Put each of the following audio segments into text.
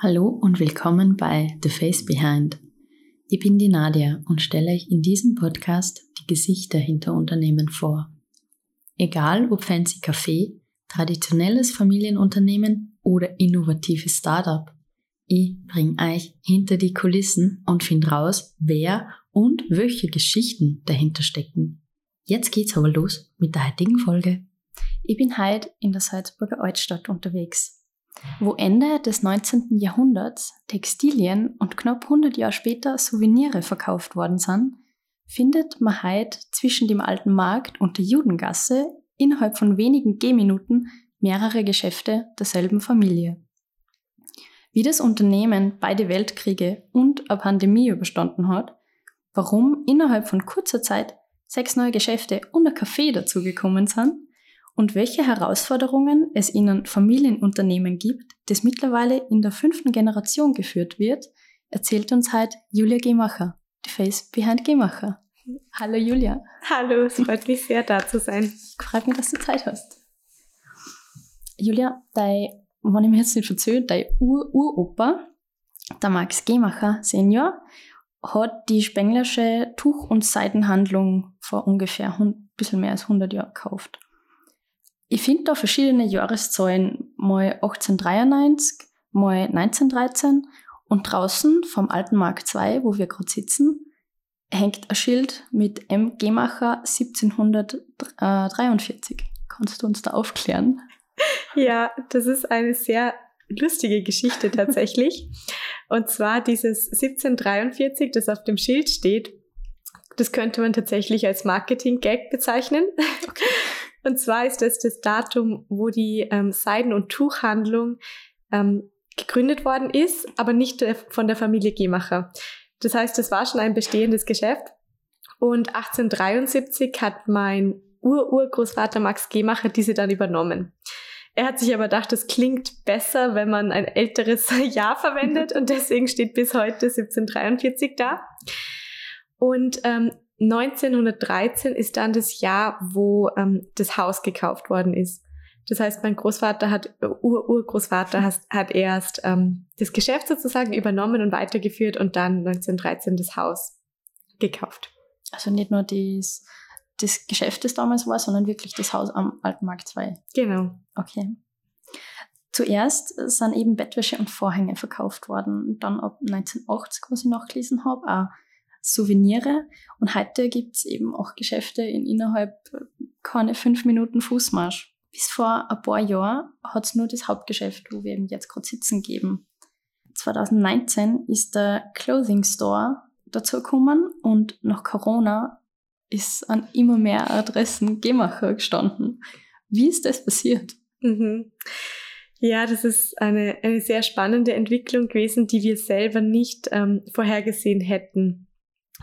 Hallo und willkommen bei The Face Behind. Ich bin die Nadia und stelle euch in diesem Podcast die Gesichter hinter Unternehmen vor. Egal ob fancy Café, traditionelles Familienunternehmen oder innovatives Startup. Ich bringe euch hinter die Kulissen und finde raus, wer und welche Geschichten dahinter stecken. Jetzt geht's aber los mit der heutigen Folge. Ich bin heute in der Salzburger Altstadt unterwegs wo Ende des 19. Jahrhunderts Textilien und knapp 100 Jahre später Souvenire verkauft worden sind, findet man heute zwischen dem Alten Markt und der Judengasse innerhalb von wenigen Gehminuten mehrere Geschäfte derselben Familie. Wie das Unternehmen beide Weltkriege und eine Pandemie überstanden hat, warum innerhalb von kurzer Zeit sechs neue Geschäfte und ein Café dazugekommen sind und welche Herausforderungen es in einem Familienunternehmen gibt, das mittlerweile in der fünften Generation geführt wird, erzählt uns heute Julia Gemacher, die Face Behind Gemacher. Hallo Julia. Hallo, es freut mich sehr, da zu sein. Freut mich, dass du Zeit hast. Julia, dein, wenn ich mir jetzt nicht verzöge, dein Ur-Uropa, der Max Gemacher Senior, hat die Spenglersche Tuch- und Seidenhandlung vor ungefähr ein bisschen mehr als 100 Jahren gekauft. Ich finde da verschiedene Jahreszahlen, mal 1893, mal 1913 und draußen vom Alten Markt 2, wo wir gerade sitzen, hängt ein Schild mit M. Gemacher 1743. Kannst du uns da aufklären? Ja, das ist eine sehr lustige Geschichte tatsächlich. und zwar dieses 1743, das auf dem Schild steht, das könnte man tatsächlich als Marketing-Gag bezeichnen. Okay. Und zwar ist das das Datum, wo die ähm, Seiden- und Tuchhandlung ähm, gegründet worden ist, aber nicht der, von der Familie Gemacher. Das heißt, das war schon ein bestehendes Geschäft. Und 1873 hat mein Ur-Urgroßvater Max Gemacher diese dann übernommen. Er hat sich aber gedacht, das klingt besser, wenn man ein älteres Jahr verwendet und deswegen steht bis heute 1743 da. Und ähm, 1913 ist dann das Jahr, wo ähm, das Haus gekauft worden ist. Das heißt, mein Großvater hat, äh, Ur-Urgroßvater hat, hat erst ähm, das Geschäft sozusagen übernommen und weitergeführt und dann 1913 das Haus gekauft. Also nicht nur das, das Geschäft, das damals war, sondern wirklich das Haus am Alten Markt 2. Genau. Okay. Zuerst sind eben Bettwäsche und Vorhänge verkauft worden. Dann ab 1980, was ich nachgelesen habe, auch Souvenire. Und heute gibt es eben auch Geschäfte in innerhalb äh, keine fünf Minuten Fußmarsch. Bis vor ein paar Jahren hat es nur das Hauptgeschäft, wo wir eben jetzt gerade sitzen, geben. 2019 ist der Clothing Store dazu gekommen und nach Corona ist an immer mehr Adressen Gemacher gestanden. Wie ist das passiert? Mhm. Ja, das ist eine, eine sehr spannende Entwicklung gewesen, die wir selber nicht ähm, vorhergesehen hätten.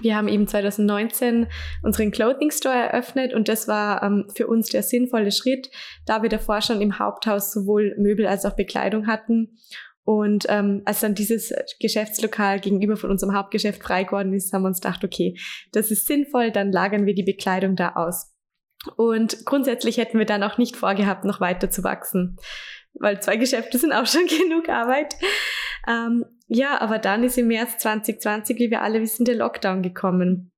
Wir haben eben 2019 unseren Clothing Store eröffnet und das war ähm, für uns der sinnvolle Schritt, da wir davor schon im Haupthaus sowohl Möbel als auch Bekleidung hatten. Und ähm, als dann dieses Geschäftslokal gegenüber von unserem Hauptgeschäft frei geworden ist, haben wir uns gedacht, okay, das ist sinnvoll, dann lagern wir die Bekleidung da aus. Und grundsätzlich hätten wir dann auch nicht vorgehabt, noch weiter zu wachsen, weil zwei Geschäfte sind auch schon genug Arbeit. Ähm, ja, aber dann ist im März 2020, wie wir alle wissen, der Lockdown gekommen.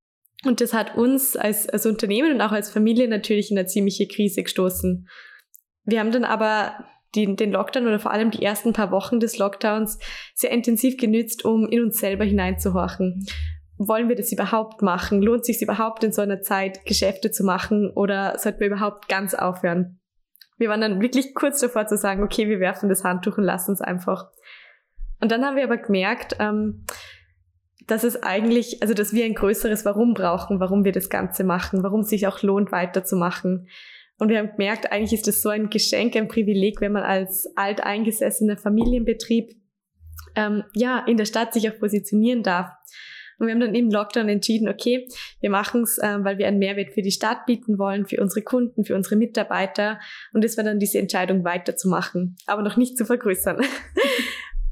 Und das hat uns als, als Unternehmen und auch als Familie natürlich in eine ziemliche Krise gestoßen. Wir haben dann aber den, den Lockdown oder vor allem die ersten paar Wochen des Lockdowns sehr intensiv genützt, um in uns selber hineinzuhorchen. Wollen wir das überhaupt machen? Lohnt sich überhaupt in so einer Zeit Geschäfte zu machen oder sollten wir überhaupt ganz aufhören? Wir waren dann wirklich kurz davor zu sagen, okay, wir werfen das Handtuch und lassen es einfach. Und dann haben wir aber gemerkt, ähm, dass es eigentlich, also dass wir ein größeres Warum brauchen, warum wir das Ganze machen, warum es sich auch lohnt, weiterzumachen. Und wir haben gemerkt, eigentlich ist es so ein Geschenk, ein Privileg, wenn man als alteingesessener Familienbetrieb ähm, ja in der Stadt sich auch positionieren darf. Und wir haben dann im Lockdown entschieden, okay, wir machen es, äh, weil wir einen Mehrwert für die Stadt bieten wollen, für unsere Kunden, für unsere Mitarbeiter. Und das war dann diese Entscheidung weiterzumachen, aber noch nicht zu vergrößern.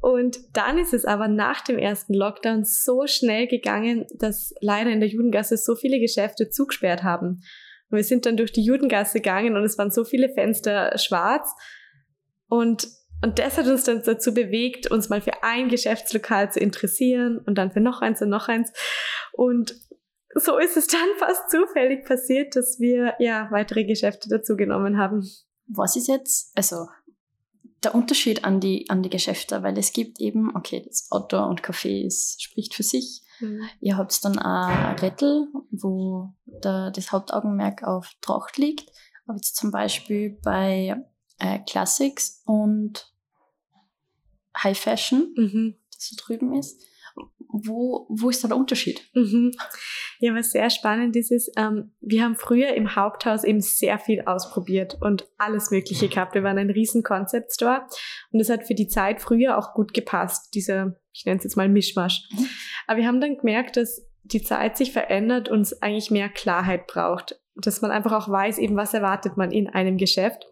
Und dann ist es aber nach dem ersten Lockdown so schnell gegangen, dass leider in der Judengasse so viele Geschäfte zugesperrt haben. Und wir sind dann durch die Judengasse gegangen und es waren so viele Fenster schwarz. Und und das hat uns dann dazu bewegt, uns mal für ein Geschäftslokal zu interessieren und dann für noch eins und noch eins. Und so ist es dann fast zufällig passiert, dass wir ja weitere Geschäfte dazu genommen haben. Was ist jetzt, also der Unterschied an die, an die Geschäfte, weil es gibt eben, okay, das Outdoor und Café ist, spricht für sich. Mhm. Ihr habt dann auch Rettel, wo der, das Hauptaugenmerk auf Tracht liegt. Aber jetzt zum Beispiel bei äh, Classics und High Fashion, mhm. das so drüben ist. Wo, wo ist da der Unterschied? Mhm. Ja, was sehr spannend ist, ist, ähm, wir haben früher im Haupthaus eben sehr viel ausprobiert und alles Mögliche gehabt. Wir waren ein riesen Concept Store und es hat für die Zeit früher auch gut gepasst, dieser, ich nenne es jetzt mal Mischmasch. Mhm. Aber wir haben dann gemerkt, dass die Zeit sich verändert und es eigentlich mehr Klarheit braucht. Dass man einfach auch weiß, eben was erwartet man in einem Geschäft.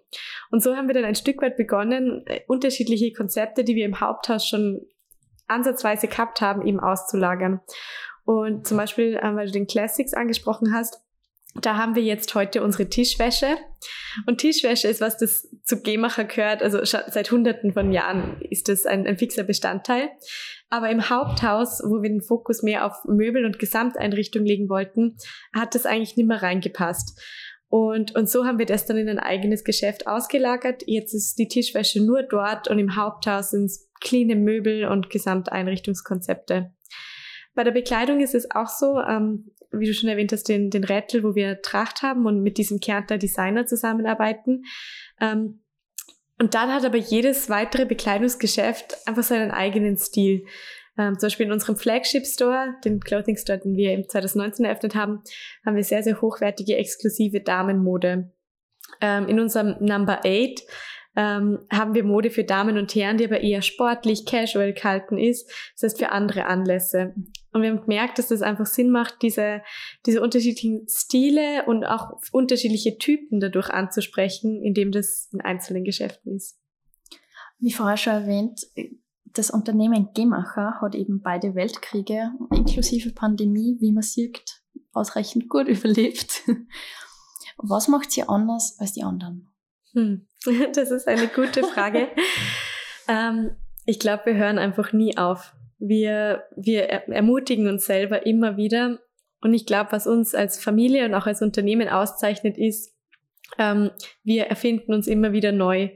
Und so haben wir dann ein Stück weit begonnen, äh, unterschiedliche Konzepte, die wir im Haupthaus schon ansatzweise gehabt haben, eben auszulagern. Und zum Beispiel, äh, weil du den Classics angesprochen hast, da haben wir jetzt heute unsere Tischwäsche. Und Tischwäsche ist was, das zu Gehmacher gehört. Also seit hunderten von Jahren ist das ein, ein fixer Bestandteil. Aber im Haupthaus, wo wir den Fokus mehr auf Möbel und Gesamteinrichtung legen wollten, hat das eigentlich nicht mehr reingepasst. Und, und so haben wir das dann in ein eigenes Geschäft ausgelagert. Jetzt ist die Tischwäsche nur dort und im Haupthaus sind es cleane Möbel und Gesamteinrichtungskonzepte. Bei der Bekleidung ist es auch so, ähm, wie du schon erwähnt hast, den, den Rättel, wo wir Tracht haben und mit diesem Kärntner Designer zusammenarbeiten. Ähm, und dann hat aber jedes weitere Bekleidungsgeschäft einfach seinen eigenen Stil. Ähm, zum Beispiel in unserem Flagship Store, den Clothing Store, den wir im 2019 eröffnet haben, haben wir sehr, sehr hochwertige, exklusive Damenmode. Ähm, in unserem Number 8 ähm, haben wir Mode für Damen und Herren, die aber eher sportlich, casual gehalten ist, das heißt für andere Anlässe. Und wir haben gemerkt, dass das einfach Sinn macht, diese, diese unterschiedlichen Stile und auch unterschiedliche Typen dadurch anzusprechen, indem das in einzelnen Geschäften ist. Wie vorher schon erwähnt, das Unternehmen Gemacher hat eben beide Weltkriege inklusive Pandemie, wie man sieht, ausreichend gut überlebt. Was macht sie anders als die anderen? Hm. Das ist eine gute Frage. ähm, ich glaube, wir hören einfach nie auf. Wir, wir ermutigen uns selber immer wieder. Und ich glaube, was uns als Familie und auch als Unternehmen auszeichnet, ist, ähm, wir erfinden uns immer wieder neu.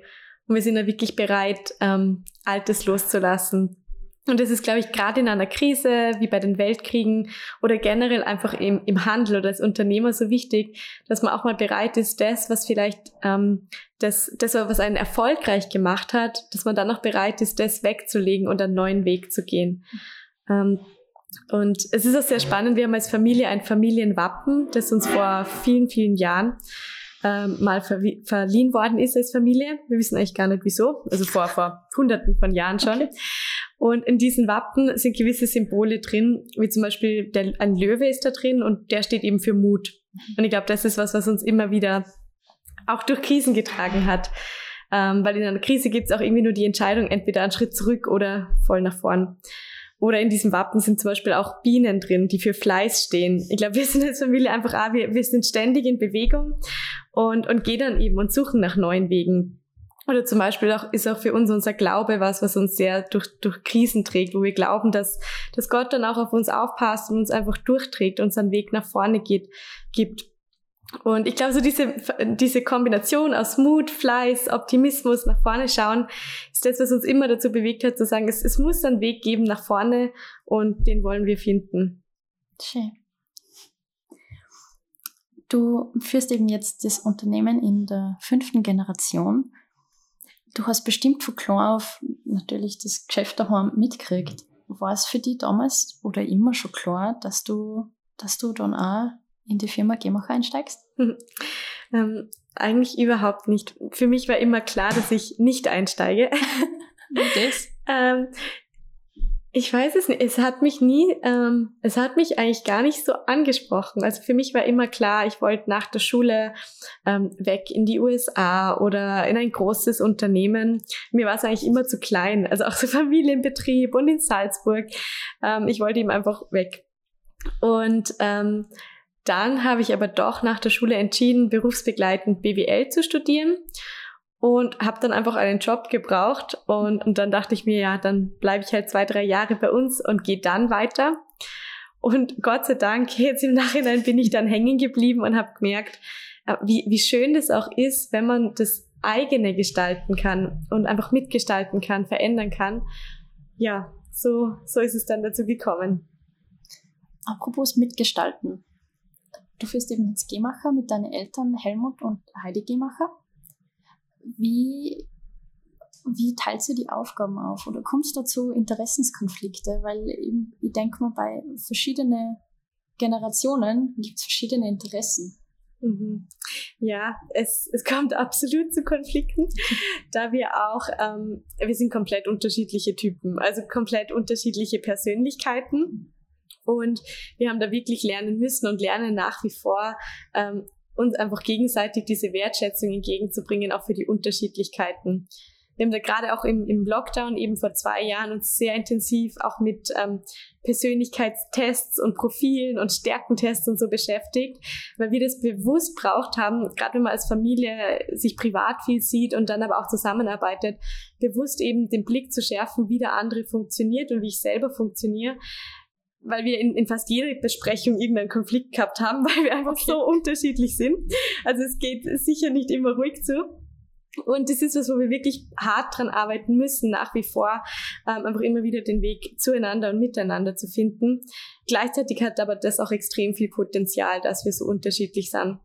Und wir sind ja wirklich bereit, ähm, Altes loszulassen. Und das ist, glaube ich, gerade in einer Krise wie bei den Weltkriegen oder generell einfach im, im Handel oder als Unternehmer so wichtig, dass man auch mal bereit ist, das, was vielleicht ähm, das, das, was einen erfolgreich gemacht hat, dass man dann auch bereit ist, das wegzulegen und einen neuen Weg zu gehen. Ähm, und es ist auch sehr spannend, wir haben als Familie ein Familienwappen, das uns vor vielen, vielen Jahren ähm, mal ver verliehen worden ist als Familie. Wir wissen eigentlich gar nicht wieso, also vor, vor hunderten von Jahren schon. Okay. Und in diesen Wappen sind gewisse Symbole drin, wie zum Beispiel der, ein Löwe ist da drin und der steht eben für Mut. Und ich glaube, das ist was, was uns immer wieder auch durch Krisen getragen hat. Ähm, weil in einer Krise gibt es auch irgendwie nur die Entscheidung, entweder einen Schritt zurück oder voll nach vorn. Oder in diesem Wappen sind zum Beispiel auch Bienen drin, die für Fleiß stehen. Ich glaube, wir sind als Familie einfach, ah, wir, wir sind ständig in Bewegung und, und gehen dann eben und suchen nach neuen Wegen. Oder zum Beispiel auch, ist auch für uns unser Glaube was, was uns sehr durch, durch Krisen trägt, wo wir glauben, dass, dass Gott dann auch auf uns aufpasst und uns einfach durchträgt, uns einen Weg nach vorne geht, gibt. Und ich glaube, so diese, diese Kombination aus Mut, Fleiß, Optimismus, nach vorne schauen, ist das, was uns immer dazu bewegt hat, zu sagen, es, es muss einen Weg geben nach vorne und den wollen wir finden. Schön. Du führst eben jetzt das Unternehmen in der fünften Generation Du hast bestimmt von klein auf natürlich das Geschäft daheim mitgekriegt. War es für dich damals oder immer schon klar, dass du, dass du dann auch in die Firma Gemacher einsteigst? ähm, eigentlich überhaupt nicht. Für mich war immer klar, dass ich nicht einsteige. das? ähm, ich weiß es nicht. Es hat mich nie, ähm, es hat mich eigentlich gar nicht so angesprochen. Also für mich war immer klar, ich wollte nach der Schule ähm, weg in die USA oder in ein großes Unternehmen. Mir war es eigentlich immer zu klein. Also auch so Familienbetrieb und in Salzburg. Ähm, ich wollte eben einfach weg. Und ähm, dann habe ich aber doch nach der Schule entschieden, berufsbegleitend BWL zu studieren und habe dann einfach einen Job gebraucht und, und dann dachte ich mir, ja, dann bleibe ich halt zwei, drei Jahre bei uns und gehe dann weiter. Und Gott sei Dank, jetzt im Nachhinein bin ich dann hängen geblieben und habe gemerkt, äh, wie, wie schön das auch ist, wenn man das eigene gestalten kann und einfach mitgestalten kann, verändern kann. Ja, so, so ist es dann dazu gekommen. Apropos mitgestalten. Du führst eben jetzt Gemacher mit deinen Eltern Helmut und Heidi Gemacher. Wie, wie teilst du die Aufgaben auf oder kommst du dazu Interessenskonflikte? Weil eben, ich denke mal, bei verschiedenen Generationen gibt es verschiedene Interessen. Mhm. Ja, es, es kommt absolut zu Konflikten, da wir auch, ähm, wir sind komplett unterschiedliche Typen, also komplett unterschiedliche Persönlichkeiten. Und wir haben da wirklich lernen müssen und lernen nach wie vor, ähm, uns einfach gegenseitig diese Wertschätzung entgegenzubringen, auch für die Unterschiedlichkeiten. Wir haben da gerade auch im, im Lockdown eben vor zwei Jahren uns sehr intensiv auch mit ähm, Persönlichkeitstests und Profilen und Stärkentests und so beschäftigt, weil wir das bewusst braucht haben, gerade wenn man als Familie sich privat viel sieht und dann aber auch zusammenarbeitet, bewusst eben den Blick zu schärfen, wie der andere funktioniert und wie ich selber funktioniere, weil wir in, in fast jeder Besprechung irgendeinen Konflikt gehabt haben, weil wir einfach okay. so unterschiedlich sind. Also es geht sicher nicht immer ruhig zu. Und das ist was, wo wir wirklich hart dran arbeiten müssen, nach wie vor, ähm, einfach immer wieder den Weg zueinander und miteinander zu finden. Gleichzeitig hat aber das auch extrem viel Potenzial, dass wir so unterschiedlich sind.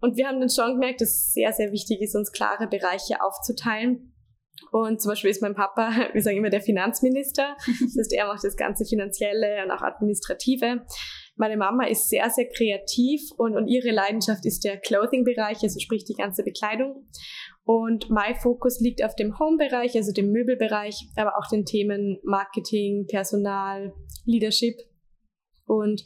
Und wir haben dann schon gemerkt, dass es sehr, sehr wichtig ist, uns klare Bereiche aufzuteilen. Und zum Beispiel ist mein Papa, wir sagen immer der Finanzminister. Das heißt, er macht das ganze Finanzielle und auch Administrative. Meine Mama ist sehr, sehr kreativ und, und ihre Leidenschaft ist der Clothing-Bereich, also sprich die ganze Bekleidung. Und mein Fokus liegt auf dem Home-Bereich, also dem Möbelbereich, aber auch den Themen Marketing, Personal, Leadership. Und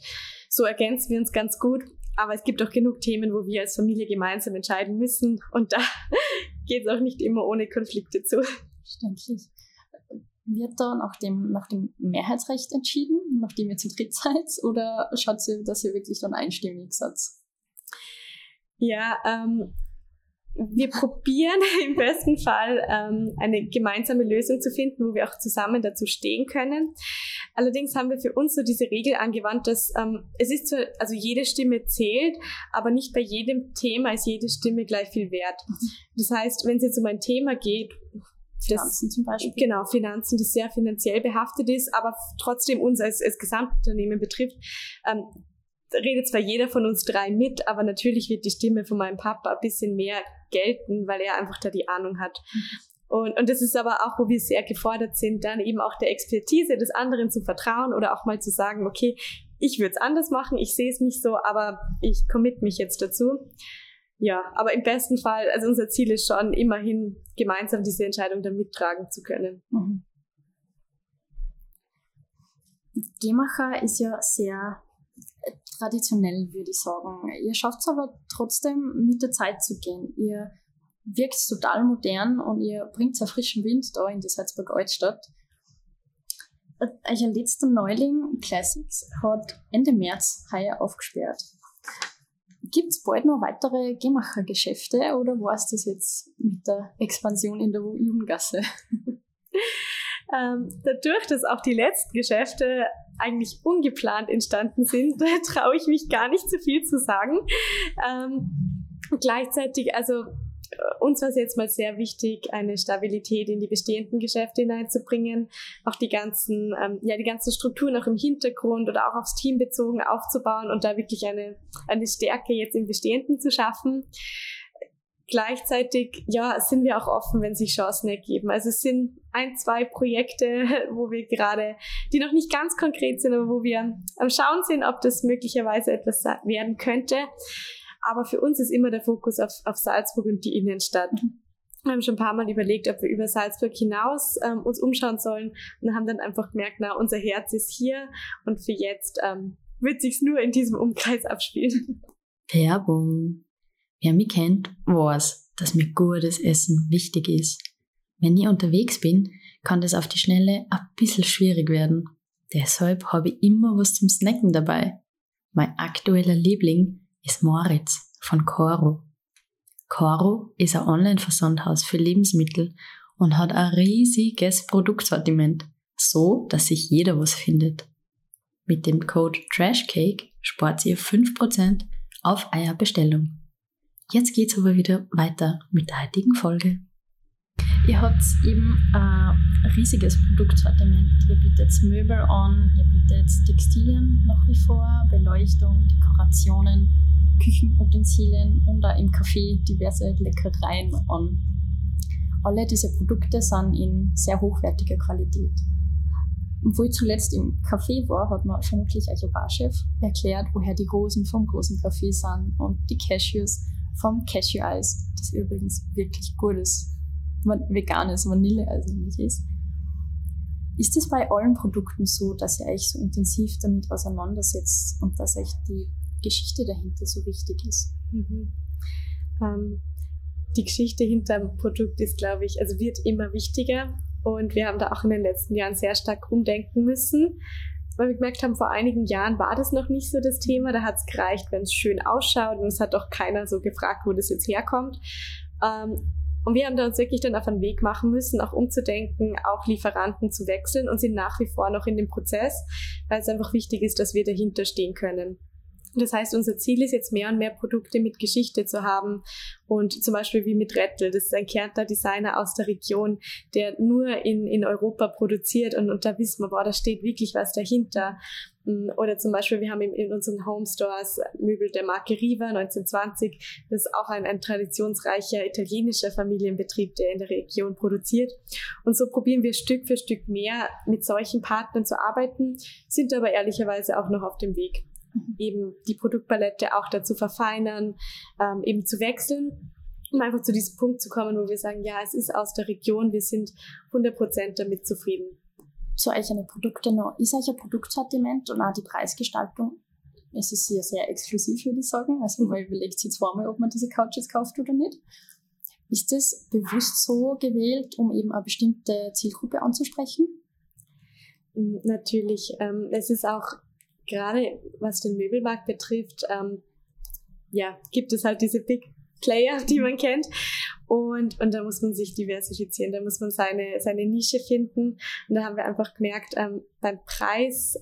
so ergänzen wir uns ganz gut. Aber es gibt auch genug Themen, wo wir als Familie gemeinsam entscheiden müssen. Und da geht es auch nicht immer ohne Konflikte zu. Verständlich. Wird da nach dem, nach dem Mehrheitsrecht entschieden, nachdem ihr zu dritt seid? Oder schaut ihr, dass ihr wirklich dann einstimmig seid? Ja, ähm, wir probieren im besten Fall ähm, eine gemeinsame Lösung zu finden, wo wir auch zusammen dazu stehen können. Allerdings haben wir für uns so diese Regel angewandt, dass ähm, es ist zwar, also jede Stimme zählt, aber nicht bei jedem Thema ist jede Stimme gleich viel wert. Das heißt, wenn es jetzt um ein Thema geht, Finanzen das, zum Beispiel. Genau, Finanzen, das sehr finanziell behaftet ist, aber trotzdem uns als, als Gesamtunternehmen betrifft, ähm, redet zwar jeder von uns drei mit, aber natürlich wird die Stimme von meinem Papa ein bisschen mehr gelten, weil er einfach da die Ahnung hat. Und, und das ist aber auch, wo wir sehr gefordert sind, dann eben auch der Expertise des anderen zu vertrauen oder auch mal zu sagen, okay, ich würde es anders machen, ich sehe es nicht so, aber ich commit mich jetzt dazu. Ja, aber im besten Fall, also unser Ziel ist schon, immerhin gemeinsam diese Entscheidung dann mittragen zu können. Mhm. Gemacher ist ja sehr traditionell, würde ich sagen. Ihr schafft es aber trotzdem, mit der Zeit zu gehen. Ihr wirkt total modern und ihr bringt einen frischen Wind da in die Salzburger Altstadt. Euer letzter Neuling, Classics, hat Ende März heuer aufgesperrt. Gibt es bald noch weitere Gemacher-Geschäfte oder war es das jetzt mit der Expansion in der Jugendgasse? Ähm, dadurch, dass auch die letzten Geschäfte eigentlich ungeplant entstanden sind, traue ich mich gar nicht zu viel zu sagen. Ähm, gleichzeitig, also äh, uns war es jetzt mal sehr wichtig, eine Stabilität in die bestehenden Geschäfte hineinzubringen, auch die ganzen, ähm, ja, die ganzen Strukturen auch im Hintergrund oder auch aufs Team bezogen aufzubauen und da wirklich eine, eine Stärke jetzt im Bestehenden zu schaffen. Gleichzeitig, ja, sind wir auch offen, wenn sich Chancen ergeben. Also es sind ein, zwei Projekte, wo wir gerade, die noch nicht ganz konkret sind, aber wo wir am Schauen sind, ob das möglicherweise etwas werden könnte. Aber für uns ist immer der Fokus auf, auf Salzburg und die Innenstadt. Wir haben schon ein paar Mal überlegt, ob wir über Salzburg hinaus ähm, uns umschauen sollen und haben dann einfach gemerkt, na, unser Herz ist hier und für jetzt ähm, wird sich's nur in diesem Umkreis abspielen. Werbung. Wer mich kennt, weiß, dass mir gutes Essen wichtig ist. Wenn ich unterwegs bin, kann das auf die Schnelle ein bisschen schwierig werden. Deshalb habe ich immer was zum Snacken dabei. Mein aktueller Liebling ist Moritz von Coro. Coro ist ein Online-Versandhaus für Lebensmittel und hat ein riesiges Produktsortiment, so dass sich jeder was findet. Mit dem Code TRASHCAKE spart ihr 5% auf eure Bestellung. Jetzt geht's aber wieder weiter mit der heutigen Folge. Ihr habt eben ein riesiges Produktsortiment. Ihr bietet Möbel an, ihr bietet Textilien nach wie vor, Beleuchtung, Dekorationen, Küchenutensilien und auch im Café diverse Leckereien an. Alle diese Produkte sind in sehr hochwertiger Qualität. Wo ich zuletzt im Café war, hat mir vermutlich euer Barchef erklärt, woher die Rosen vom großen Café sind und die Cashews vom Cashew Eis, das übrigens wirklich gut ist veganes Vanilleeis nämlich ist. Ist es bei allen Produkten so, dass ihr euch so intensiv damit auseinandersetzt und dass euch die Geschichte dahinter so wichtig ist? Mhm. Ähm, die Geschichte hinter dem Produkt ist, glaube ich, also wird immer wichtiger und wir haben da auch in den letzten Jahren sehr stark umdenken müssen, weil wir gemerkt haben, vor einigen Jahren war das noch nicht so das Thema. Da hat es gereicht, wenn es schön ausschaut und es hat doch keiner so gefragt, wo das jetzt herkommt. Ähm, und wir haben da uns wirklich dann auf einen Weg machen müssen, auch umzudenken, auch Lieferanten zu wechseln und sind nach wie vor noch in dem Prozess, weil es einfach wichtig ist, dass wir dahinter stehen können. Das heißt, unser Ziel ist jetzt mehr und mehr Produkte mit Geschichte zu haben und zum Beispiel wie mit Rettel. Das ist ein Kärntner Designer aus der Region, der nur in, in Europa produziert und, und da wissen wir, boah, da steht wirklich was dahinter. Mm, oder zum Beispiel, wir haben in, unseren Home Stores Möbel der Marke Riva 1920. Das ist auch ein, ein traditionsreicher italienischer Familienbetrieb, der in der Region produziert. Und so probieren wir Stück für Stück mehr mit solchen Partnern zu arbeiten, sind aber ehrlicherweise auch noch auf dem Weg. Eben die Produktpalette auch dazu verfeinern, ähm, eben zu wechseln um einfach zu diesem Punkt zu kommen, wo wir sagen, ja, es ist aus der Region, wir sind 100% damit zufrieden so eigene Produkte noch. Ist euch ein Produktsortiment und auch die Preisgestaltung, es ist sehr, sehr exklusiv, würde ich sagen. Also man überlegt sich zweimal, ob man diese Couches kauft oder nicht. Ist das bewusst so gewählt, um eben eine bestimmte Zielgruppe anzusprechen? Natürlich. Ähm, es ist auch gerade, was den Möbelmarkt betrifft, ähm, ja, gibt es halt diese Big Player, die man kennt. Und, und da muss man sich diversifizieren, da muss man seine, seine Nische finden. Und da haben wir einfach gemerkt, ähm, beim Preis,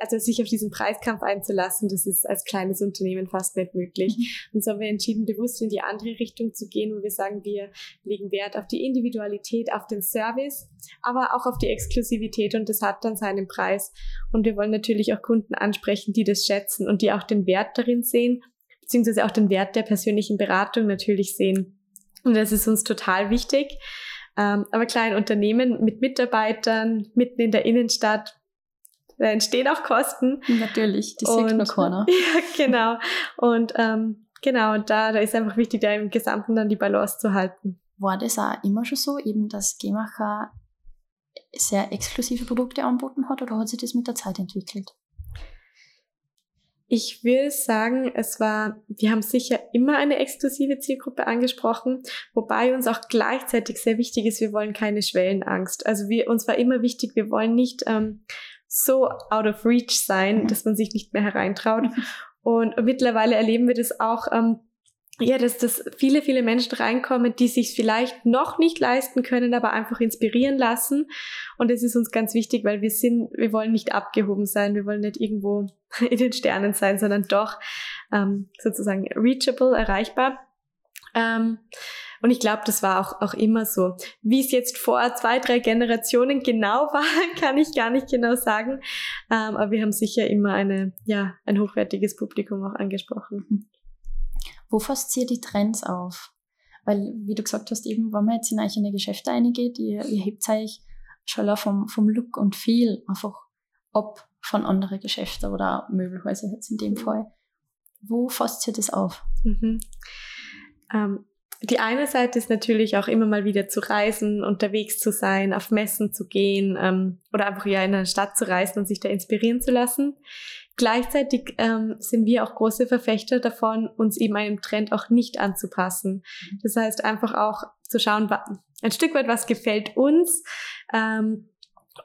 also sich auf diesen Preiskampf einzulassen, das ist als kleines Unternehmen fast nicht möglich. Mhm. Und so haben wir entschieden, bewusst in die andere Richtung zu gehen, wo wir sagen, wir legen Wert auf die Individualität, auf den Service, aber auch auf die Exklusivität und das hat dann seinen Preis. Und wir wollen natürlich auch Kunden ansprechen, die das schätzen und die auch den Wert darin sehen, beziehungsweise auch den Wert der persönlichen Beratung natürlich sehen. Und das ist uns total wichtig. Ähm, aber kleine Unternehmen mit Mitarbeitern mitten in der Innenstadt, da entstehen auch Kosten. Natürlich, die Signal Corner. Ja, genau. Und ähm, genau, und da, da ist einfach wichtig, da im Gesamten dann die Balance zu halten. War das auch immer schon so, eben dass Gemacher sehr exklusive Produkte anboten hat oder hat sich das mit der Zeit entwickelt? Ich will sagen, es war, wir haben sicher immer eine exklusive Zielgruppe angesprochen, wobei uns auch gleichzeitig sehr wichtig ist, wir wollen keine Schwellenangst. Also wir, uns war immer wichtig, wir wollen nicht ähm, so out of reach sein, mhm. dass man sich nicht mehr hereintraut. Und mittlerweile erleben wir das auch, ähm, ja, dass, dass viele, viele Menschen reinkommen, die sich vielleicht noch nicht leisten können, aber einfach inspirieren lassen. Und das ist uns ganz wichtig, weil wir sind, wir wollen nicht abgehoben sein, wir wollen nicht irgendwo in den Sternen sein, sondern doch ähm, sozusagen reachable, erreichbar. Ähm, und ich glaube, das war auch, auch immer so. Wie es jetzt vor zwei, drei Generationen genau war, kann ich gar nicht genau sagen. Ähm, aber wir haben sicher immer eine, ja, ein hochwertiges Publikum auch angesprochen. Wo fasst ihr die Trends auf? Weil, wie du gesagt hast, eben, wenn man jetzt in eigene Geschäfte eingeht, ihr, ihr hebt euch schon vom, vom Look und Feel einfach ab von anderen Geschäften oder Möbelhäusern jetzt in dem mhm. Fall. Wo fasst ihr das auf? Mhm. Ähm, die eine Seite ist natürlich auch immer mal wieder zu reisen, unterwegs zu sein, auf Messen zu gehen ähm, oder einfach ja in eine Stadt zu reisen und sich da inspirieren zu lassen. Gleichzeitig ähm, sind wir auch große Verfechter davon, uns eben einem Trend auch nicht anzupassen. Mhm. Das heißt einfach auch zu schauen, ein Stück weit, was gefällt uns ähm,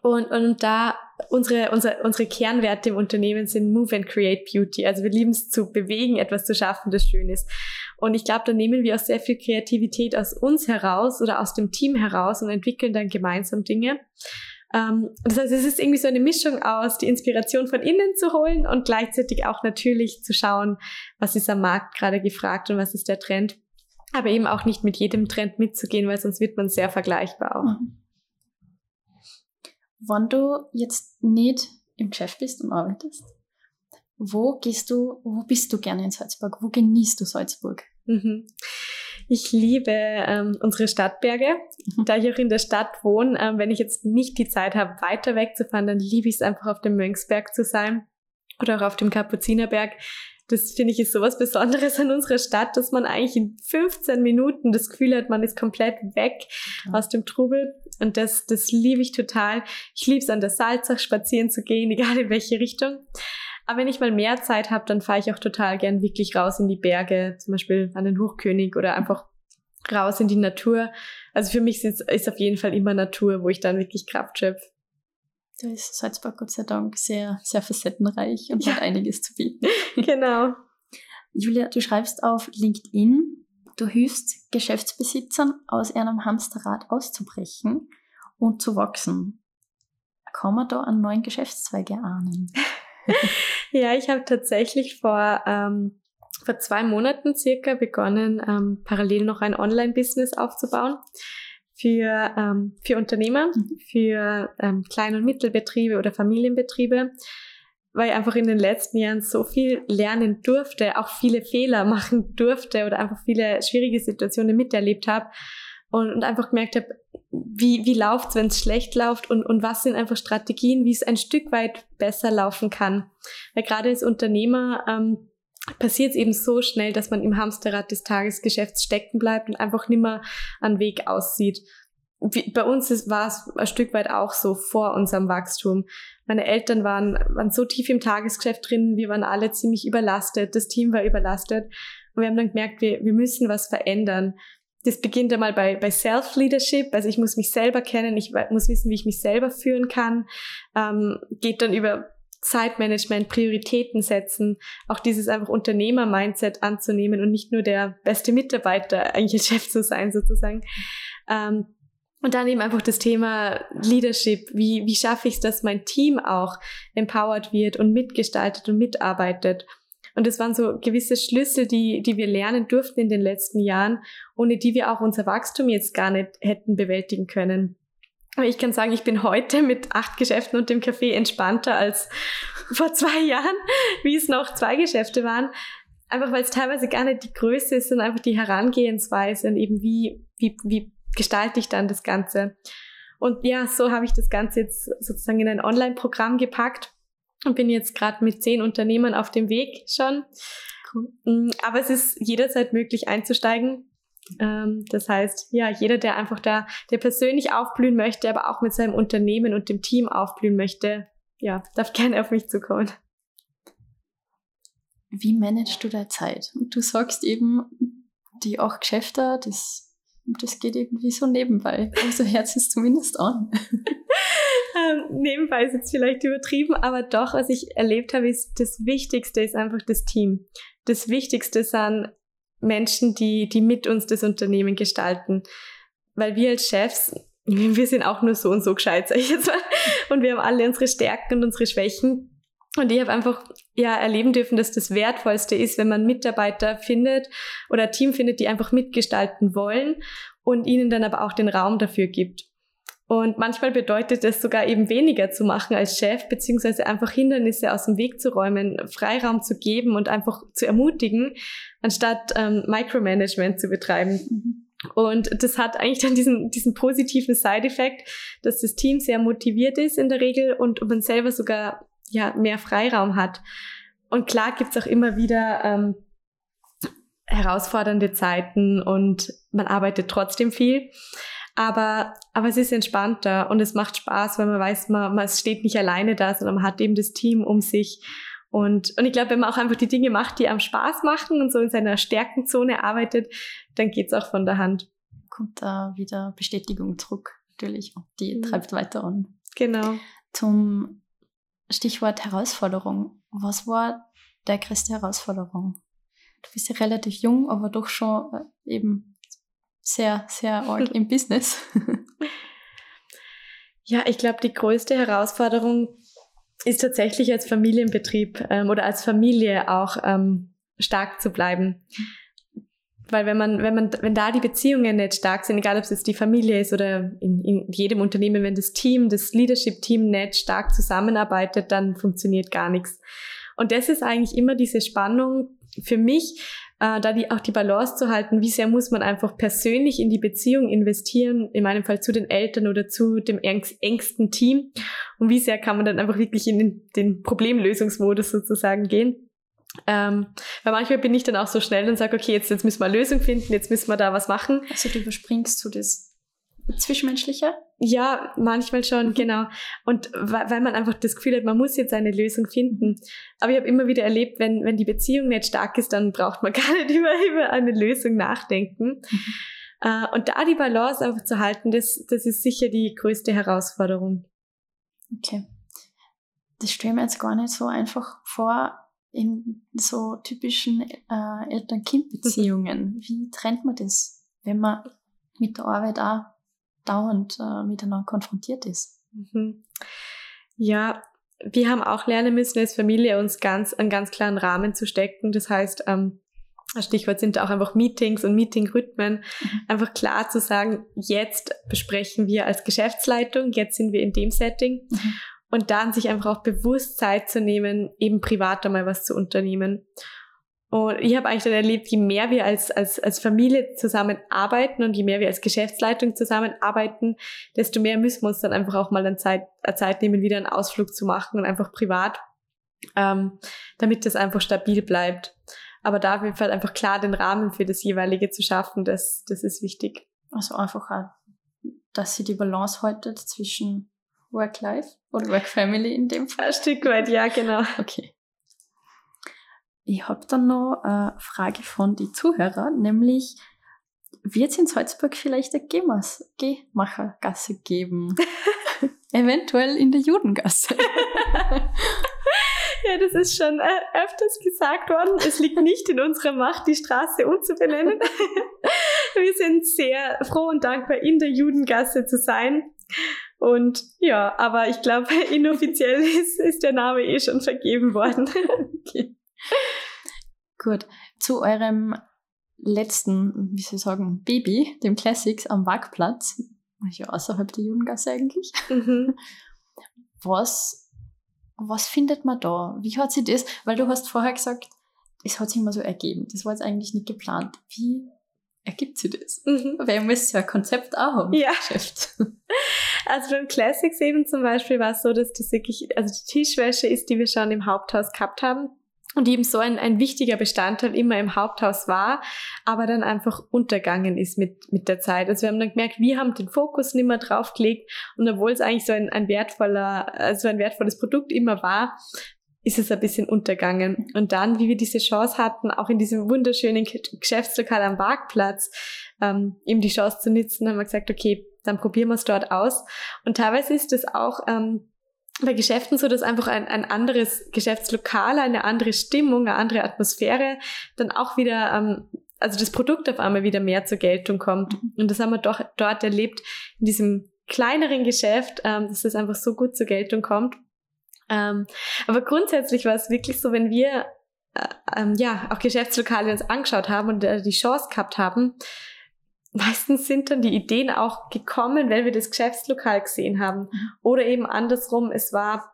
Und, und da unsere, unsere, unsere Kernwerte im Unternehmen sind Move and Create Beauty. Also wir lieben es zu bewegen, etwas zu schaffen, das schön ist. Und ich glaube, da nehmen wir auch sehr viel Kreativität aus uns heraus oder aus dem Team heraus und entwickeln dann gemeinsam Dinge. Ähm, das heißt, es ist irgendwie so eine Mischung aus, die Inspiration von innen zu holen und gleichzeitig auch natürlich zu schauen, was ist am Markt gerade gefragt und was ist der Trend. Aber eben auch nicht mit jedem Trend mitzugehen, weil sonst wird man sehr vergleichbar auch. Mhm. Wenn du jetzt nicht im Geschäft bist und arbeitest, wo gehst du, wo bist du gerne in Salzburg? Wo genießt du Salzburg? Mhm. Ich liebe ähm, unsere Stadtberge. Mhm. Da ich auch in der Stadt wohne, ähm, wenn ich jetzt nicht die Zeit habe, weiter wegzufahren, dann liebe ich es einfach auf dem Mönchsberg zu sein oder auch auf dem Kapuzinerberg. Das finde ich ist sowas Besonderes an unserer Stadt, dass man eigentlich in 15 Minuten das Gefühl hat, man ist komplett weg ja. aus dem Trubel. Und das, das liebe ich total. Ich liebe es an der Salzach spazieren zu gehen, egal in welche Richtung. Aber wenn ich mal mehr Zeit habe, dann fahre ich auch total gern wirklich raus in die Berge, zum Beispiel an den Hochkönig oder einfach raus in die Natur. Also für mich ist, ist auf jeden Fall immer Natur, wo ich dann wirklich Kraft schöpfe. Da ist Salzburg Gott sei Dank sehr, sehr facettenreich und ja. hat einiges zu bieten. genau. Julia, du schreibst auf LinkedIn, du hilfst Geschäftsbesitzern aus einem Hamsterrad auszubrechen und zu wachsen. Kann man da einen neuen Geschäftszweig erahnen? ja, ich habe tatsächlich vor, ähm, vor zwei Monaten circa begonnen, ähm, parallel noch ein Online-Business aufzubauen für, ähm, für Unternehmer, mhm. für ähm, Klein- und Mittelbetriebe oder Familienbetriebe, weil ich einfach in den letzten Jahren so viel lernen durfte, auch viele Fehler machen durfte oder einfach viele schwierige Situationen miterlebt habe und, und einfach gemerkt habe, wie, wie läuft's, wenn es schlecht läuft und, und was sind einfach Strategien, wie es ein Stück weit besser laufen kann. Weil gerade als Unternehmer ähm, passiert es eben so schnell, dass man im Hamsterrad des Tagesgeschäfts stecken bleibt und einfach nimmer einen Weg aussieht. Wie, bei uns war es ein Stück weit auch so vor unserem Wachstum. Meine Eltern waren, waren so tief im Tagesgeschäft drin, wir waren alle ziemlich überlastet, das Team war überlastet. Und wir haben dann gemerkt, wir, wir müssen was verändern das beginnt einmal bei, bei Self-Leadership, also ich muss mich selber kennen, ich muss wissen, wie ich mich selber führen kann, ähm, geht dann über Zeitmanagement, Prioritäten setzen, auch dieses einfach Unternehmer-Mindset anzunehmen und nicht nur der beste Mitarbeiter eigentlich Chef zu sein sozusagen. Ähm, und dann eben einfach das Thema Leadership. Wie, wie schaffe ich es, dass mein Team auch empowered wird und mitgestaltet und mitarbeitet? Und das waren so gewisse Schlüssel, die, die wir lernen durften in den letzten Jahren, ohne die wir auch unser Wachstum jetzt gar nicht hätten bewältigen können. Aber ich kann sagen, ich bin heute mit acht Geschäften und dem Café entspannter als vor zwei Jahren, wie es noch zwei Geschäfte waren. Einfach weil es teilweise gar nicht die Größe ist, sondern einfach die Herangehensweise und eben wie, wie, wie gestalte ich dann das Ganze. Und ja, so habe ich das Ganze jetzt sozusagen in ein Online-Programm gepackt und bin jetzt gerade mit zehn Unternehmern auf dem Weg schon. Cool. Mm, aber es ist jederzeit möglich einzusteigen. Ähm, das heißt, ja, jeder, der einfach da, der persönlich aufblühen möchte, aber auch mit seinem Unternehmen und dem Team aufblühen möchte, ja, darf gerne auf mich zukommen. Wie managst du deine Zeit? Und du sagst eben, die auch Geschäfte, das, das geht irgendwie so nebenbei. Also Herz ist zumindest an. ähm, nebenbei ist jetzt vielleicht übertrieben, aber doch, was ich erlebt habe, ist, das Wichtigste ist einfach das Team. Das Wichtigste sind Menschen, die, die mit uns das Unternehmen gestalten. Weil wir als Chefs, wir sind auch nur so und so gescheit, sag ich jetzt mal. Und wir haben alle unsere Stärken und unsere Schwächen. Und ich habe einfach ja erleben dürfen, dass das Wertvollste ist, wenn man Mitarbeiter findet oder Team findet, die einfach mitgestalten wollen und ihnen dann aber auch den Raum dafür gibt. Und manchmal bedeutet es sogar eben weniger zu machen als Chef, beziehungsweise einfach Hindernisse aus dem Weg zu räumen, Freiraum zu geben und einfach zu ermutigen, anstatt ähm, Micromanagement zu betreiben. Mhm. Und das hat eigentlich dann diesen, diesen positiven Side-Effekt, dass das Team sehr motiviert ist in der Regel und man selber sogar ja mehr Freiraum hat. Und klar gibt's auch immer wieder ähm, herausfordernde Zeiten und man arbeitet trotzdem viel. Aber, aber es ist entspannter und es macht Spaß, weil man weiß, man, man steht nicht alleine da, sondern man hat eben das Team um sich. Und, und ich glaube, wenn man auch einfach die Dinge macht, die einem Spaß machen und so in seiner Stärkenzone arbeitet, dann geht's auch von der Hand. Kommt da wieder Bestätigung zurück, natürlich. Die mhm. treibt weiter an. Genau. Zum Stichwort Herausforderung. Was war der größte Herausforderung? Du bist ja relativ jung, aber doch schon äh, eben sehr, sehr arg im Business. Ja, ich glaube, die größte Herausforderung ist tatsächlich als Familienbetrieb ähm, oder als Familie auch ähm, stark zu bleiben. Weil wenn man, wenn man, wenn da die Beziehungen nicht stark sind, egal ob es jetzt die Familie ist oder in, in jedem Unternehmen, wenn das Team, das Leadership-Team nicht stark zusammenarbeitet, dann funktioniert gar nichts. Und das ist eigentlich immer diese Spannung für mich, äh, da die, auch die Balance zu halten, wie sehr muss man einfach persönlich in die Beziehung investieren, in meinem Fall zu den Eltern oder zu dem engsten Team und wie sehr kann man dann einfach wirklich in den, den Problemlösungsmodus sozusagen gehen. Ähm, weil manchmal bin ich dann auch so schnell und sage, okay, jetzt, jetzt müssen wir eine Lösung finden, jetzt müssen wir da was machen. Also du überspringst du das Zwischenmenschliche? Ja, manchmal schon, mhm. genau. Und weil man einfach das Gefühl hat, man muss jetzt eine Lösung finden. Aber ich habe immer wieder erlebt, wenn, wenn die Beziehung nicht stark ist, dann braucht man gar nicht über, über eine Lösung nachdenken. Mhm. Uh, und da die Balance einfach zu halten, das, das ist sicher die größte Herausforderung. Okay. Das stelle mir jetzt gar nicht so einfach vor in so typischen äh, Eltern-Kind-Beziehungen. Wie trennt man das, wenn man mit der Arbeit auch dauernd äh, miteinander konfrontiert ist. Mhm. Ja, wir haben auch lernen müssen als Familie, uns ganz einen ganz klaren Rahmen zu stecken. Das heißt, ähm, Stichwort sind auch einfach Meetings und Meetingrhythmen. Mhm. Einfach klar zu sagen, jetzt besprechen wir als Geschäftsleitung, jetzt sind wir in dem Setting. Mhm. Und dann sich einfach auch bewusst Zeit zu nehmen, eben privat einmal was zu unternehmen. Und ich habe eigentlich dann erlebt, je mehr wir als, als, als Familie zusammenarbeiten und je mehr wir als Geschäftsleitung zusammenarbeiten, desto mehr müssen wir uns dann einfach auch mal eine Zeit, eine Zeit nehmen, wieder einen Ausflug zu machen und einfach privat, ähm, damit das einfach stabil bleibt. Aber da wird halt einfach klar den Rahmen für das jeweilige zu schaffen, das, das ist wichtig. Also einfach dass sie die Balance haltet zwischen Work-Life oder Work-Family in dem Fall. Ein Stück weit, ja, genau. Okay. Ich habe dann noch eine Frage von den Zuhörern, nämlich wird es in Salzburg vielleicht eine Gehmachergasse geben? Eventuell in der Judengasse. ja, das ist schon äh, öfters gesagt worden. Es liegt nicht in unserer Macht, die Straße umzubenennen. Wir sind sehr froh und dankbar, in der Judengasse zu sein. Und ja, aber ich glaube, inoffiziell ist, ist der Name eh schon vergeben worden. okay. Gut, zu eurem letzten, wie soll ich sagen, Baby, dem Classics am Wagplatz, ja außerhalb der Jugendgasse eigentlich. Mhm. Was, was findet man da? Wie hat sich das, weil du hast vorher gesagt, es hat sich immer so ergeben. Das war jetzt eigentlich nicht geplant. Wie ergibt sich das? Mhm. Weil ihr müsst ja ein Konzept auch haben. Ja. Geschäft. Also beim Classics eben zum Beispiel war es so, dass das wirklich, also die Tischwäsche ist, die wir schon im Haupthaus gehabt haben und eben so ein, ein wichtiger Bestandteil immer im Haupthaus war, aber dann einfach untergangen ist mit, mit der Zeit. Also wir haben dann gemerkt, wir haben den Fokus nicht mehr draufgelegt und obwohl es eigentlich so ein, ein wertvoller, also ein wertvolles Produkt immer war, ist es ein bisschen untergangen. Und dann, wie wir diese Chance hatten, auch in diesem wunderschönen Geschäftslokal am Parkplatz, ähm, eben die Chance zu nutzen, haben wir gesagt, okay, dann probieren wir es dort aus. Und teilweise ist es auch ähm, bei Geschäften so, dass einfach ein, ein anderes Geschäftslokal, eine andere Stimmung, eine andere Atmosphäre dann auch wieder, ähm, also das Produkt auf einmal wieder mehr zur Geltung kommt. Mhm. Und das haben wir doch dort erlebt, in diesem kleineren Geschäft, ähm, dass das einfach so gut zur Geltung kommt. Ähm, aber grundsätzlich war es wirklich so, wenn wir äh, ähm, ja auch Geschäftslokale uns angeschaut haben und äh, die Chance gehabt haben, meistens sind dann die Ideen auch gekommen, wenn wir das Geschäftslokal gesehen haben. Mhm. Oder eben andersrum, es war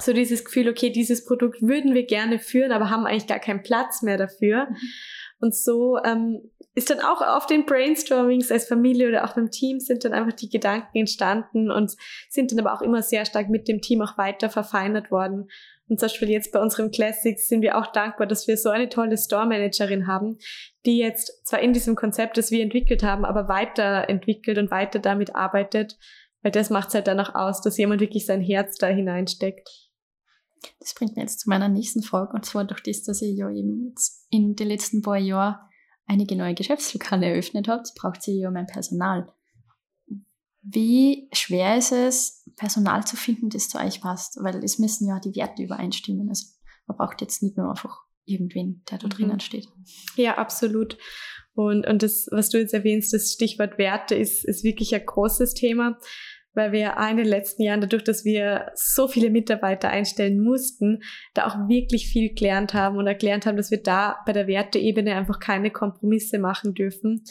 so dieses Gefühl, okay, dieses Produkt würden wir gerne führen, aber haben eigentlich gar keinen Platz mehr dafür. Mhm. Und so ähm, ist dann auch auf den Brainstormings als Familie oder auch beim Team sind dann einfach die Gedanken entstanden und sind dann aber auch immer sehr stark mit dem Team auch weiter verfeinert worden. Und zum Beispiel jetzt bei unserem Classics sind wir auch dankbar, dass wir so eine tolle Store-Managerin haben, die jetzt zwar in diesem Konzept, das wir entwickelt haben, aber weiterentwickelt und weiter damit arbeitet, weil das macht es halt dann auch aus, dass jemand wirklich sein Herz da hineinsteckt. Das bringt mir jetzt zu meiner nächsten Frage, und zwar durch das, dass ihr ja eben in den letzten paar Jahren einige neue Geschäftslokale eröffnet habt, braucht ihr ja mein Personal. Wie schwer ist es, Personal zu finden, das zu euch passt? Weil es müssen ja die Werte übereinstimmen. Also man braucht jetzt nicht nur einfach irgendwen, der da mhm. drinnen steht. Ja, absolut. Und, und das, was du jetzt erwähnst, das Stichwort Werte ist, ist wirklich ein großes Thema weil wir in den letzten Jahren, dadurch, dass wir so viele Mitarbeiter einstellen mussten, da auch wirklich viel gelernt haben und erklärt haben, dass wir da bei der Werteebene einfach keine Kompromisse machen dürfen.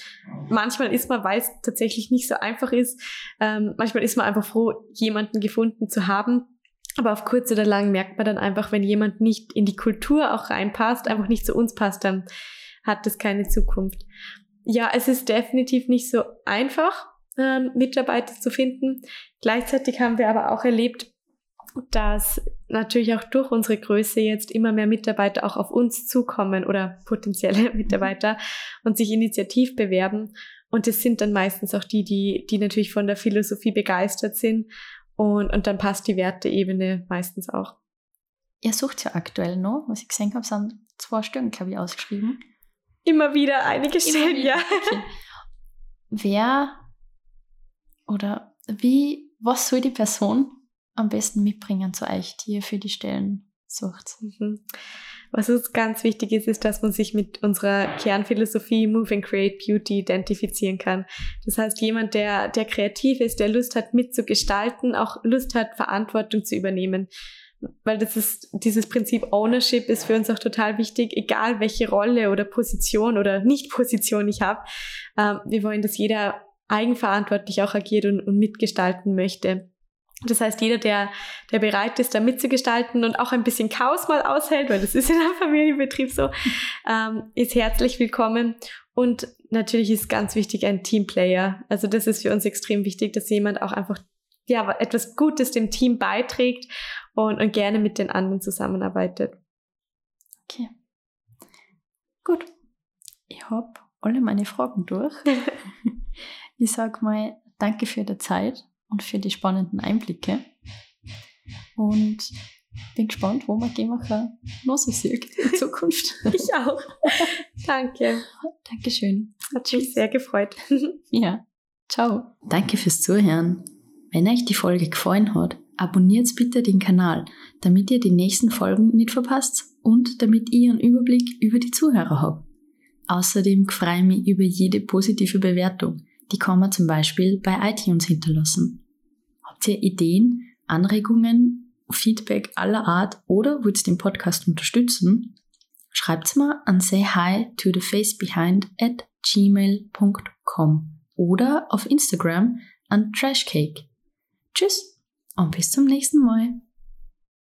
Manchmal ist man, weil es tatsächlich nicht so einfach ist, ähm, manchmal ist man einfach froh, jemanden gefunden zu haben, aber auf kurz oder lang merkt man dann einfach, wenn jemand nicht in die Kultur auch reinpasst, einfach nicht zu uns passt, dann hat das keine Zukunft. Ja, es ist definitiv nicht so einfach, ähm, Mitarbeiter zu finden. Gleichzeitig haben wir aber auch erlebt, dass natürlich auch durch unsere Größe jetzt immer mehr Mitarbeiter auch auf uns zukommen oder potenzielle Mitarbeiter und sich initiativ bewerben. Und das sind dann meistens auch die, die, die natürlich von der Philosophie begeistert sind. Und, und dann passt die Werteebene meistens auch. Ihr sucht ja aktuell noch, was ich gesehen habe, sind zwei Stellen, glaube ich, ausgeschrieben. Immer wieder einige Stellen, ja. Okay. Wer oder wie, was soll die Person am besten mitbringen zu euch, die ihr für die Stellen sucht? Mhm. Was uns ganz wichtig ist, ist, dass man sich mit unserer Kernphilosophie Move and Create Beauty identifizieren kann. Das heißt, jemand, der, der kreativ ist, der Lust hat mitzugestalten, auch Lust hat, Verantwortung zu übernehmen. Weil das ist, dieses Prinzip Ownership ist für uns auch total wichtig, egal welche Rolle oder Position oder Nicht-Position ich habe. Ähm, wir wollen, dass jeder eigenverantwortlich auch agiert und, und mitgestalten möchte. Das heißt, jeder, der, der bereit ist, da mitzugestalten und auch ein bisschen Chaos mal aushält, weil das ist in einem Familienbetrieb so, ähm, ist herzlich willkommen. Und natürlich ist ganz wichtig ein Teamplayer. Also das ist für uns extrem wichtig, dass jemand auch einfach ja, etwas Gutes dem Team beiträgt und, und gerne mit den anderen zusammenarbeitet. Okay. Gut. Ich habe alle meine Fragen durch. Ich sag mal danke für die Zeit und für die spannenden Einblicke. Und bin gespannt, wo man Gemacher noch so sieht in Zukunft. ich auch. Danke. Dankeschön. Hat mich sehr gefreut. ja. Ciao. Danke fürs Zuhören. Wenn euch die Folge gefallen hat, abonniert bitte den Kanal, damit ihr die nächsten Folgen nicht verpasst und damit ihr einen Überblick über die Zuhörer habt. Außerdem freue ich mich über jede positive Bewertung. Die kann man zum Beispiel bei iTunes hinterlassen. Habt ihr Ideen, Anregungen, Feedback aller Art oder wollt den Podcast unterstützen? Schreibt's mal an say hi to the face behind at gmail.com oder auf Instagram an trashcake. Tschüss und bis zum nächsten Mal.